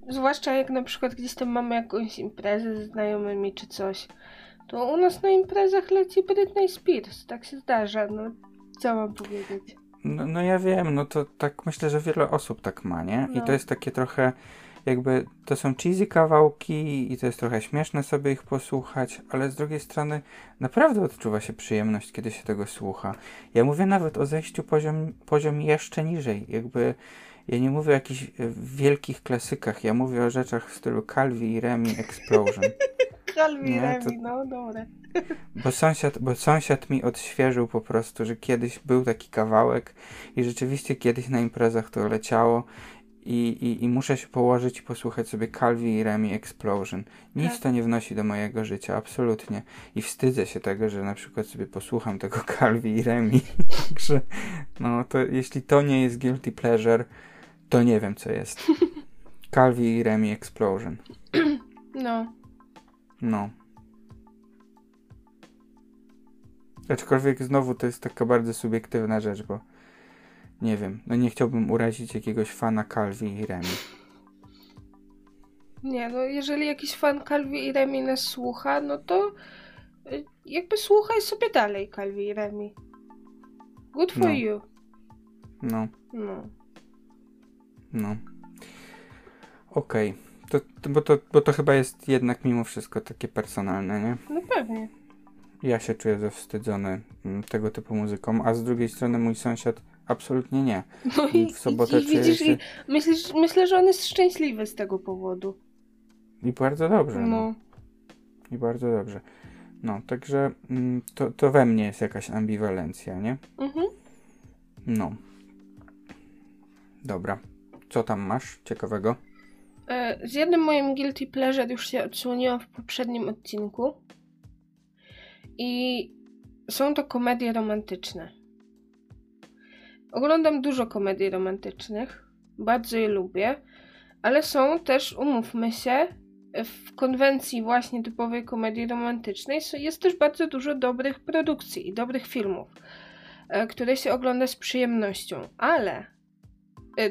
zwłaszcza jak na przykład gdzieś tam mamy jakąś imprezę z znajomymi czy coś. To u nas na imprezach leci Britney Spears. Tak się zdarza. No, co mam powiedzieć? No, no ja wiem, no to tak myślę, że wiele osób tak ma, nie? No. I to jest takie trochę jakby to są cheesy kawałki i to jest trochę śmieszne sobie ich posłuchać, ale z drugiej strony naprawdę odczuwa się przyjemność, kiedy się tego słucha. Ja mówię nawet o zejściu poziom, poziom jeszcze niżej, jakby ja nie mówię o jakichś e, wielkich klasykach, ja mówię o rzeczach w stylu Calvi i Remi Explosion. Calvi i Remi, no dobre. Bo sąsiad, bo sąsiad mi odświeżył po prostu, że kiedyś był taki kawałek i rzeczywiście kiedyś na imprezach to leciało i, i, i muszę się położyć i posłuchać sobie Calvi i Remi Explosion. Nic tak. to nie wnosi do mojego życia, absolutnie. I wstydzę się tego, że na przykład sobie posłucham tego Calvi i Remi. Także, no to jeśli to nie jest guilty pleasure, to nie wiem co jest. Calvi i Remi Explosion. No. No. Aczkolwiek znowu to jest taka bardzo subiektywna rzecz, bo nie wiem, no nie chciałbym urazić jakiegoś fana Calvi i Remi. Nie, no jeżeli jakiś fan Calvi i Remi nas słucha, no to y, jakby słuchaj sobie dalej Calvi i Remi. Good for no. you. No. No. No. Okej. Okay. To, to, bo, to, bo to chyba jest jednak mimo wszystko takie personalne, nie? No pewnie ja się czuję zawstydzony mm, tego typu muzyką, a z drugiej strony mój sąsiad absolutnie nie. No i, w sobotę i, i widzisz, się... i myślisz, myślę, że on jest szczęśliwy z tego powodu. I bardzo dobrze. No. no. I bardzo dobrze. No, także mm, to, to we mnie jest jakaś ambiwalencja, nie? Mhm. No. Dobra. Co tam masz ciekawego? E, z jednym moim guilty pleasure już się odsłoniłam w poprzednim odcinku. I są to komedie romantyczne. Oglądam dużo komedii romantycznych, bardzo je lubię, ale są też, umówmy się, w konwencji właśnie typowej komedii romantycznej jest też bardzo dużo dobrych produkcji i dobrych filmów, e, które się ogląda z przyjemnością, ale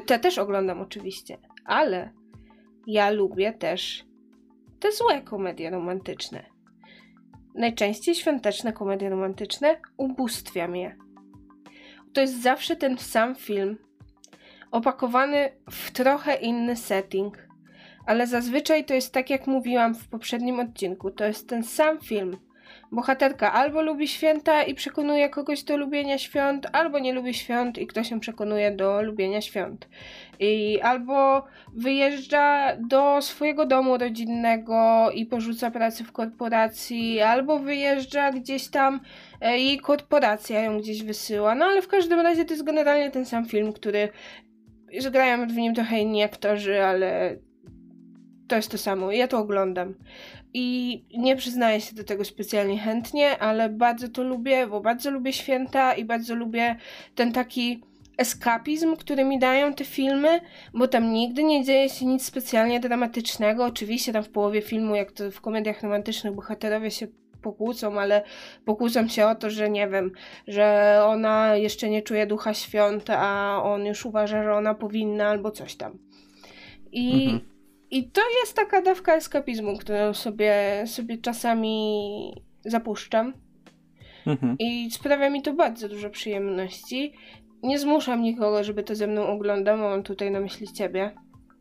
te też oglądam oczywiście, ale ja lubię też te złe komedie romantyczne. Najczęściej świąteczne komedie romantyczne ubóstwiam je. To jest zawsze ten sam film, opakowany w trochę inny setting, ale zazwyczaj to jest tak, jak mówiłam w poprzednim odcinku. To jest ten sam film. Bohaterka albo lubi święta i przekonuje kogoś do lubienia świąt, albo nie lubi świąt i ktoś się przekonuje do lubienia świąt. I albo wyjeżdża do swojego domu rodzinnego i porzuca pracę w korporacji, albo wyjeżdża gdzieś tam e, i korporacja ją gdzieś wysyła. No ale w każdym razie to jest generalnie ten sam film, który że grają w nim trochę inni aktorzy, ale to jest to samo. Ja to oglądam. I nie przyznaję się do tego specjalnie chętnie, ale bardzo to lubię, bo bardzo lubię święta i bardzo lubię ten taki eskapizm, który mi dają te filmy, bo tam nigdy nie dzieje się nic specjalnie dramatycznego. Oczywiście tam w połowie filmu, jak to w komediach romantycznych, bohaterowie się pokłócą, ale pokłócą się o to, że nie wiem, że ona jeszcze nie czuje ducha świąt, a on już uważa, że ona powinna albo coś tam. I mhm i to jest taka dawka eskapizmu, którą sobie, sobie czasami zapuszczam. Mhm. I sprawia mi to bardzo dużo przyjemności. Nie zmuszam nikogo, żeby to ze mną oglądał, mam tutaj na myśli ciebie.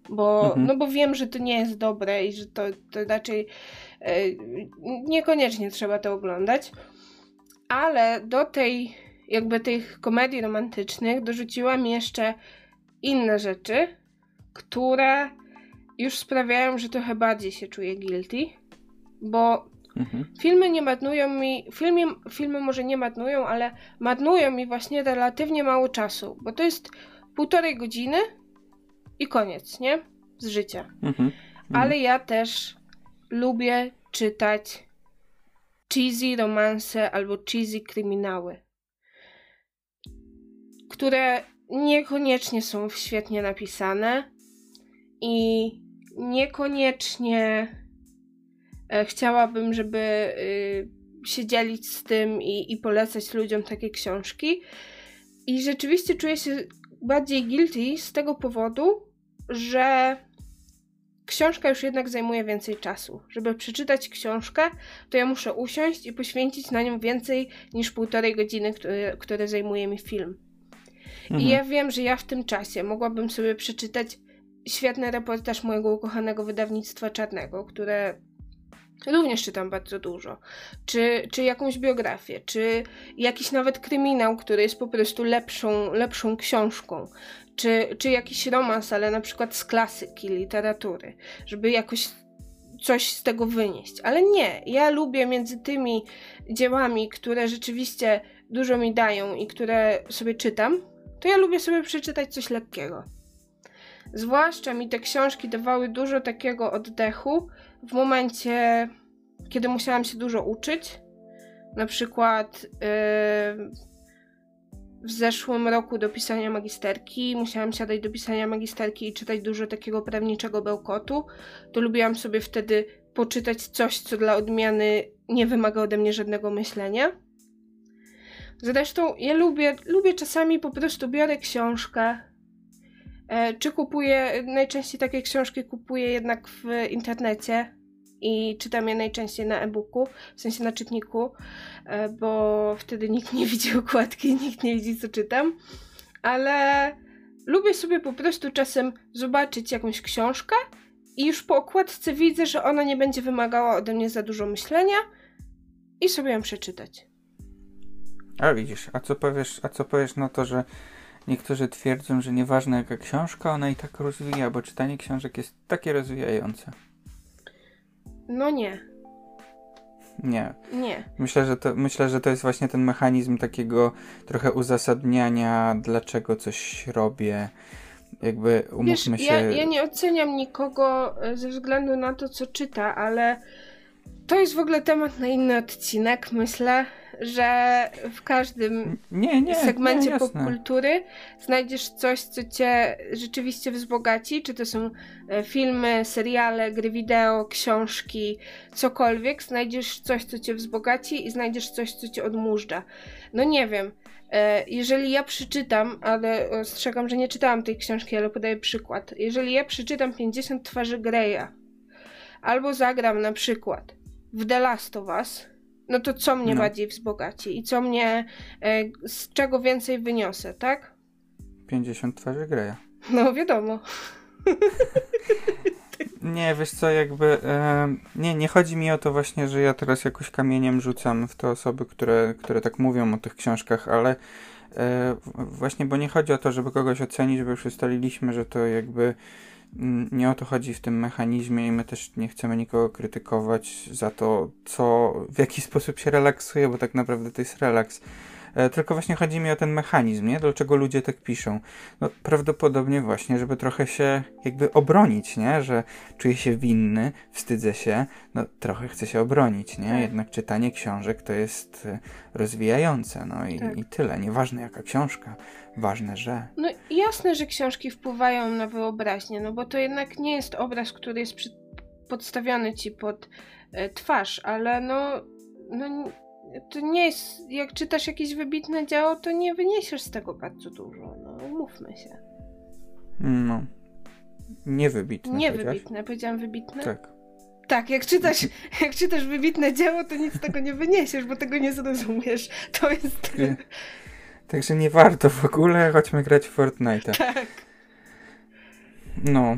Bo, mhm. no bo wiem, że to nie jest dobre i że to, to raczej e, niekoniecznie trzeba to oglądać. Ale do tej, jakby tych komedii romantycznych dorzuciłam jeszcze inne rzeczy, które już sprawiają, że trochę bardziej się czuję guilty, bo mhm. filmy nie marnują mi, filmy, filmy może nie marnują, ale marnują mi właśnie relatywnie mało czasu, bo to jest półtorej godziny i koniec, nie? Z życia. Mhm. mhm. Ale ja też lubię czytać cheesy romanse albo cheesy kryminały, które niekoniecznie są świetnie napisane i niekoniecznie e, chciałabym, żeby y, się dzielić z tym i, i polecać ludziom takie książki. I rzeczywiście czuję się bardziej guilty z tego powodu, że książka już jednak zajmuje więcej czasu. Żeby przeczytać książkę, to ja muszę usiąść i poświęcić na nią więcej niż półtorej godziny, które, które zajmuje mi film. Mhm. I ja wiem, że ja w tym czasie mogłabym sobie przeczytać świetny reportaż mojego ukochanego wydawnictwa czarnego, które również czytam bardzo dużo, czy, czy jakąś biografię, czy jakiś nawet kryminał, który jest po prostu lepszą, lepszą książką, czy, czy jakiś romans, ale na przykład z klasyki literatury, żeby jakoś coś z tego wynieść. Ale nie, ja lubię między tymi dziełami, które rzeczywiście dużo mi dają i które sobie czytam, to ja lubię sobie przeczytać coś lekkiego. Zwłaszcza mi te książki dawały dużo takiego oddechu w momencie, kiedy musiałam się dużo uczyć. Na przykład yy, w zeszłym roku do pisania magisterki musiałam siadać do pisania magisterki i czytać dużo takiego prawniczego bełkotu. To lubiłam sobie wtedy poczytać coś, co dla odmiany nie wymaga ode mnie żadnego myślenia. Zresztą ja lubię, lubię czasami po prostu biorę książkę, czy kupuję, najczęściej takie książki kupuję jednak w internecie i czytam je najczęściej na e-booku, w sensie na czytniku, e, bo wtedy nikt nie widzi okładki, nikt nie widzi co czytam, ale lubię sobie po prostu czasem zobaczyć jakąś książkę i już po okładce widzę, że ona nie będzie wymagała ode mnie za dużo myślenia i sobie ją przeczytać. A widzisz, a co powiesz, a co powiesz na to, że Niektórzy twierdzą, że nieważna jaka książka, ona i tak rozwija, bo czytanie książek jest takie rozwijające. No nie. Nie. Nie. Myślę, że to, myślę, że to jest właśnie ten mechanizm takiego trochę uzasadniania, dlaczego coś robię. Jakby umówmy Wiesz, się. Ja, ja nie oceniam nikogo e, ze względu na to, co czyta, ale to jest w ogóle temat na inny odcinek, myślę. Że w każdym nie, nie, segmencie nie, popkultury znajdziesz coś, co cię rzeczywiście wzbogaci, czy to są e, filmy, seriale, gry wideo, książki, cokolwiek, znajdziesz coś, co cię wzbogaci i znajdziesz coś, co cię odmurza. No nie wiem, e, jeżeli ja przeczytam, ale ostrzegam, że nie czytałam tej książki, ale podaję przykład. Jeżeli ja przeczytam 50 twarzy Greya, albo zagram na przykład w The Last of Us, no to co mnie no. bardziej wzbogaci i co mnie, e, z czego więcej wyniosę, tak? 50 twarzy Greya. No wiadomo. nie, wiesz co, jakby e, nie, nie chodzi mi o to właśnie, że ja teraz jakoś kamieniem rzucam w te osoby, które, które tak mówią o tych książkach, ale e, właśnie, bo nie chodzi o to, żeby kogoś ocenić, bo już ustaliliśmy, że to jakby nie o to chodzi w tym mechanizmie i my też nie chcemy nikogo krytykować za to, co, w jaki sposób się relaksuje, bo tak naprawdę to jest relaks. E, tylko właśnie chodzi mi o ten mechanizm, nie? Dlaczego ludzie tak piszą? No prawdopodobnie właśnie, żeby trochę się jakby obronić, nie? Że czuję się winny, wstydzę się, no trochę chcę się obronić, nie? Tak. Jednak czytanie książek to jest e, rozwijające, no i, tak. i tyle. Nieważne jaka książka, ważne, że... No jasne, że książki wpływają na wyobraźnię, no bo to jednak nie jest obraz, który jest przy... podstawiony ci pod e, twarz, ale no, no to nie jest, jak czytasz jakieś wybitne dzieło, to nie wyniesiesz z tego bardzo dużo, no mówmy się. No. Niewybitne. Niewybitne, powiedziałam wybitne? Tak. Tak, jak czytasz, jak czytasz wybitne dzieło, to nic z tego nie wyniesiesz, bo tego nie zrozumiesz. To jest... Także nie warto w ogóle, chodźmy grać w Fortnite'a. Tak. No.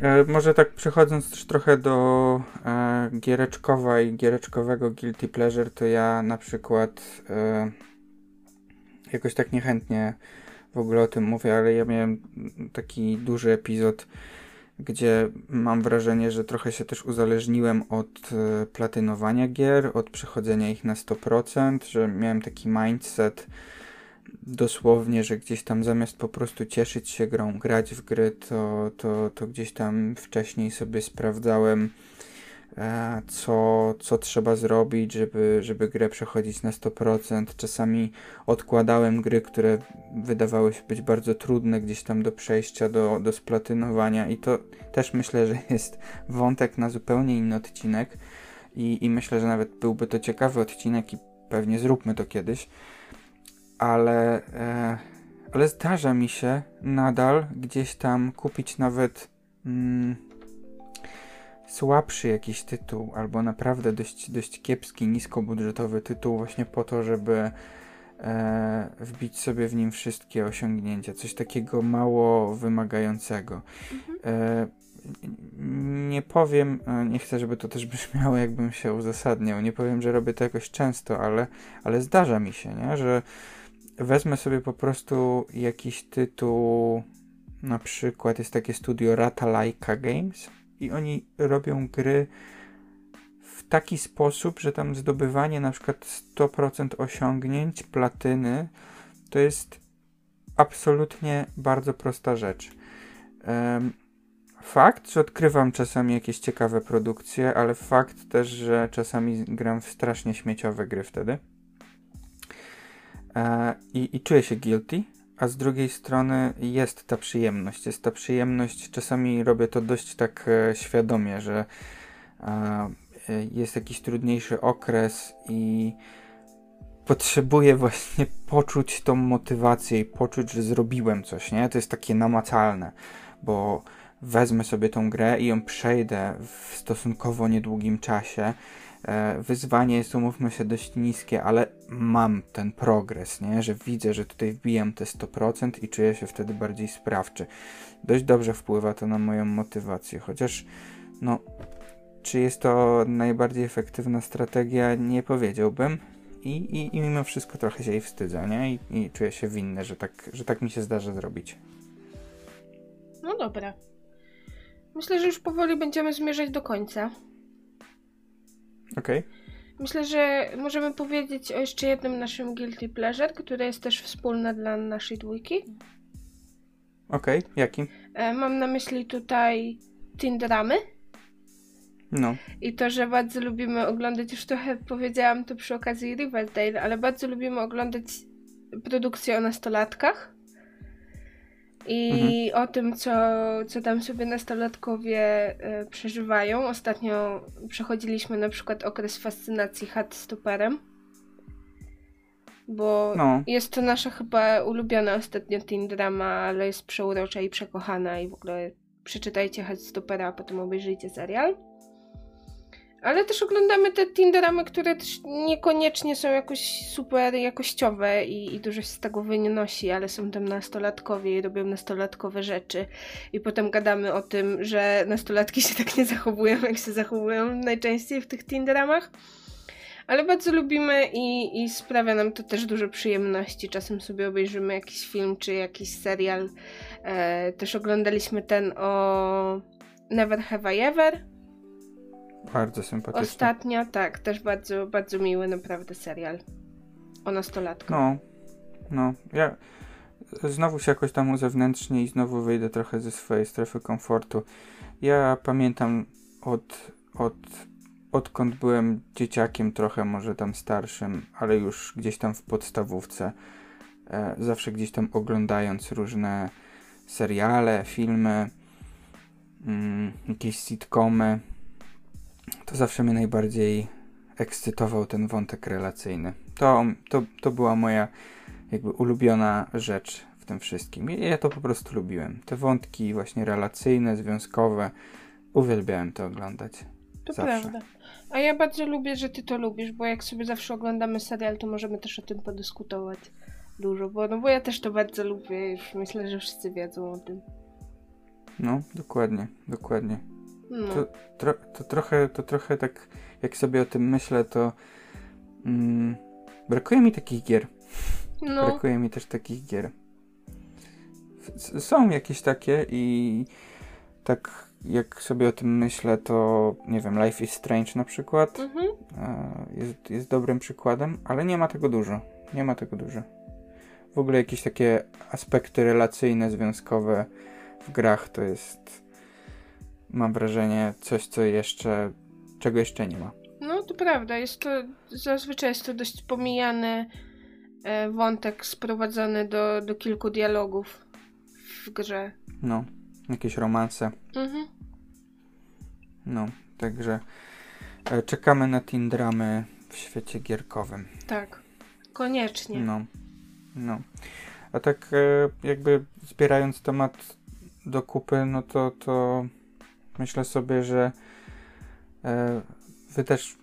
E, może tak przechodząc też trochę do e, giereczkowa i giereczkowego Guilty Pleasure, to ja na przykład e, jakoś tak niechętnie w ogóle o tym mówię, ale ja miałem taki duży epizod, gdzie mam wrażenie, że trochę się też uzależniłem od e, platynowania gier, od przechodzenia ich na 100%, że miałem taki mindset, dosłownie, że gdzieś tam zamiast po prostu cieszyć się grą, grać w gry, to, to, to gdzieś tam wcześniej sobie sprawdzałem, e, co, co trzeba zrobić, żeby, żeby grę przechodzić na 100%. Czasami odkładałem gry, które wydawały się być bardzo trudne gdzieś tam do przejścia, do, do splatynowania i to też myślę, że jest wątek na zupełnie inny odcinek i, i myślę, że nawet byłby to ciekawy odcinek i pewnie zróbmy to kiedyś ale, e, ale zdarza mi się nadal gdzieś tam kupić nawet mm, słabszy jakiś tytuł, albo naprawdę dość, dość kiepski, niskobudżetowy tytuł, właśnie po to, żeby e, wbić sobie w nim wszystkie osiągnięcia. Coś takiego mało wymagającego. Mhm. E, nie powiem, e, nie chcę, żeby to też brzmiało, jakbym się uzasadniał. Nie powiem, że robię to jakoś często, ale, ale zdarza mi się, nie? że wezmę sobie po prostu jakiś tytuł, na przykład jest takie studio Ratalaika Games i oni robią gry w taki sposób, że tam zdobywanie na przykład 100% osiągnięć, platyny, to jest absolutnie bardzo prosta rzecz. Fakt, że odkrywam czasami jakieś ciekawe produkcje, ale fakt też, że czasami gram w strasznie śmieciowe gry wtedy. E, i, i czuję się guilty, a z drugiej strony jest ta przyjemność. Jest ta przyjemność, czasami robię to dość tak e, świadomie, że e, jest jakiś trudniejszy okres i potrzebuję właśnie poczuć tą motywację i poczuć, że zrobiłem coś, nie? To jest takie namacalne, bo wezmę sobie tą grę i ją przejdę w stosunkowo niedługim czasie wyzwanie jest, umówmy się, dość niskie, ale mam ten progres, nie? że widzę, że tutaj wbijam te 100% i czuję się wtedy bardziej sprawczy. Dość dobrze wpływa to na moją motywację, chociaż no, czy jest to najbardziej efektywna strategia, nie powiedziałbym. I, i, i mimo wszystko trochę się jej wstydzę, nie? I, I czuję się winny, że tak, że tak mi się zdarza zrobić. No dobra. Myślę, że już powoli będziemy zmierzać do końca. Okej. Okay. Myślę, że możemy powiedzieć o jeszcze jednym naszym guilty pleasure, które jest też wspólne dla naszej dwójki. Okej, okay. jakim? E, mam na myśli tutaj Tindramy. No. I to, że bardzo lubimy oglądać, już trochę powiedziałam to przy okazji Riverdale, ale bardzo lubimy oglądać produkcje o nastolatkach. I mhm. o tym, co, co tam sobie nastolatkowie y, przeżywają. Ostatnio przechodziliśmy na przykład okres fascynacji Hardstopperem. Bo no. jest to nasza chyba ulubiona ostatnio teen drama, ale jest przeurocza i przekochana i w ogóle przeczytajcie Hardstopera, a potem obejrzyjcie serial. Ale też oglądamy te Tinderamy, które też niekoniecznie są jakoś super jakościowe i, i dużo się z tego wynosi, ale są tam nastolatkowie i robią nastolatkowe rzeczy. I potem gadamy o tym, że nastolatki się tak nie zachowują, jak się zachowują najczęściej w tych Tinderamach. Ale bardzo lubimy i, i sprawia nam to też dużo przyjemności. Czasem sobie obejrzymy jakiś film czy jakiś serial. E, też oglądaliśmy ten o Never Have I Ever bardzo sympatyczny. Ostatnia, tak, też bardzo, bardzo miły naprawdę serial o nastolatku. No, no, ja znowu się jakoś tam uzewnętrznię i znowu wyjdę trochę ze swojej strefy komfortu. Ja pamiętam od, od odkąd byłem dzieciakiem, trochę może tam starszym, ale już gdzieś tam w podstawówce, e, zawsze gdzieś tam oglądając różne seriale, filmy, mm, jakieś sitcomy, to zawsze mnie najbardziej ekscytował ten wątek relacyjny. To, to, to była moja jakby ulubiona rzecz w tym wszystkim. I ja to po prostu lubiłem. Te wątki właśnie relacyjne, związkowe, uwielbiałem to oglądać. To zawsze. prawda. A ja bardzo lubię, że ty to lubisz, bo jak sobie zawsze oglądamy serial, to możemy też o tym podyskutować dużo, bo, no bo ja też to bardzo lubię, już myślę, że wszyscy wiedzą o tym. No, dokładnie, dokładnie. No. To, tro, to, trochę, to trochę tak, jak sobie o tym myślę, to mm, brakuje mi takich gier. No. Brakuje mi też takich gier. Są jakieś takie i tak jak sobie o tym myślę, to nie wiem, Life is Strange na przykład mhm. jest, jest dobrym przykładem, ale nie ma tego dużo. Nie ma tego dużo. W ogóle jakieś takie aspekty relacyjne, związkowe w grach to jest mam wrażenie, coś, co jeszcze, czego jeszcze nie ma. No, to prawda. Jest to, zazwyczaj jest to dość pomijany e, wątek sprowadzony do, do kilku dialogów w grze. No, jakieś romanse. Mhm. No, także e, czekamy na teen dramy w świecie gierkowym. Tak, koniecznie. No, no. A tak e, jakby zbierając temat do kupy, no to, to myślę sobie, że e, wy też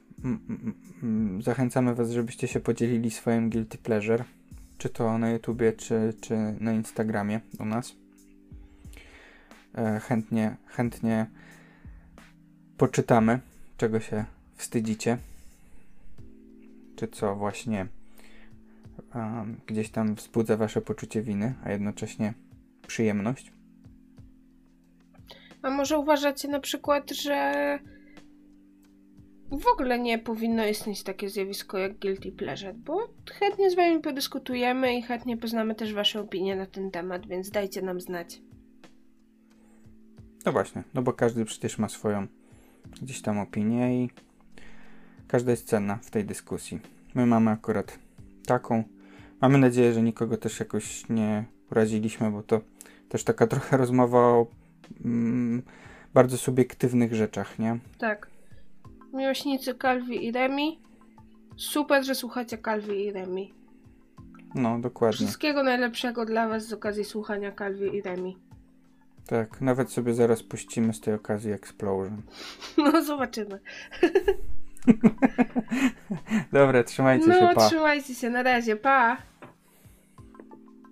zachęcamy was, żebyście się podzielili swoim guilty pleasure, czy to na YouTubie, czy, czy na Instagramie u nas. E, chętnie, chętnie poczytamy, czego się wstydzicie, czy co właśnie gdzieś tam wzbudza wasze poczucie winy, a jednocześnie przyjemność. A może uważacie na przykład, że w ogóle nie powinno istnieć takie zjawisko jak guilty pleasure, bo chętnie z wami podyskutujemy i chętnie poznamy też wasze opinie na ten temat, więc dajcie nam znać. No właśnie, no bo każdy przecież ma swoją gdzieś tam opinię i każda jest cenna w tej dyskusji. My mamy akurat taką. Mamy nadzieję, że nikogo też jakoś nie uraziliśmy, bo to też taka trochę rozmowa o mm, bardzo subiektywnych rzeczach, nie? Tak. Miłośnicy Calvi i Remi. Super, że słuchacie Calvi i Remi. No, dokładnie. Wszystkiego najlepszego dla Was z okazji słuchania Calvi i Remi. Tak, nawet sobie zaraz puścimy z tej okazji Explosion. No, zobaczymy. Dobra, trzymajcie no, się, pa. No, trzymajcie się, na razie, pa.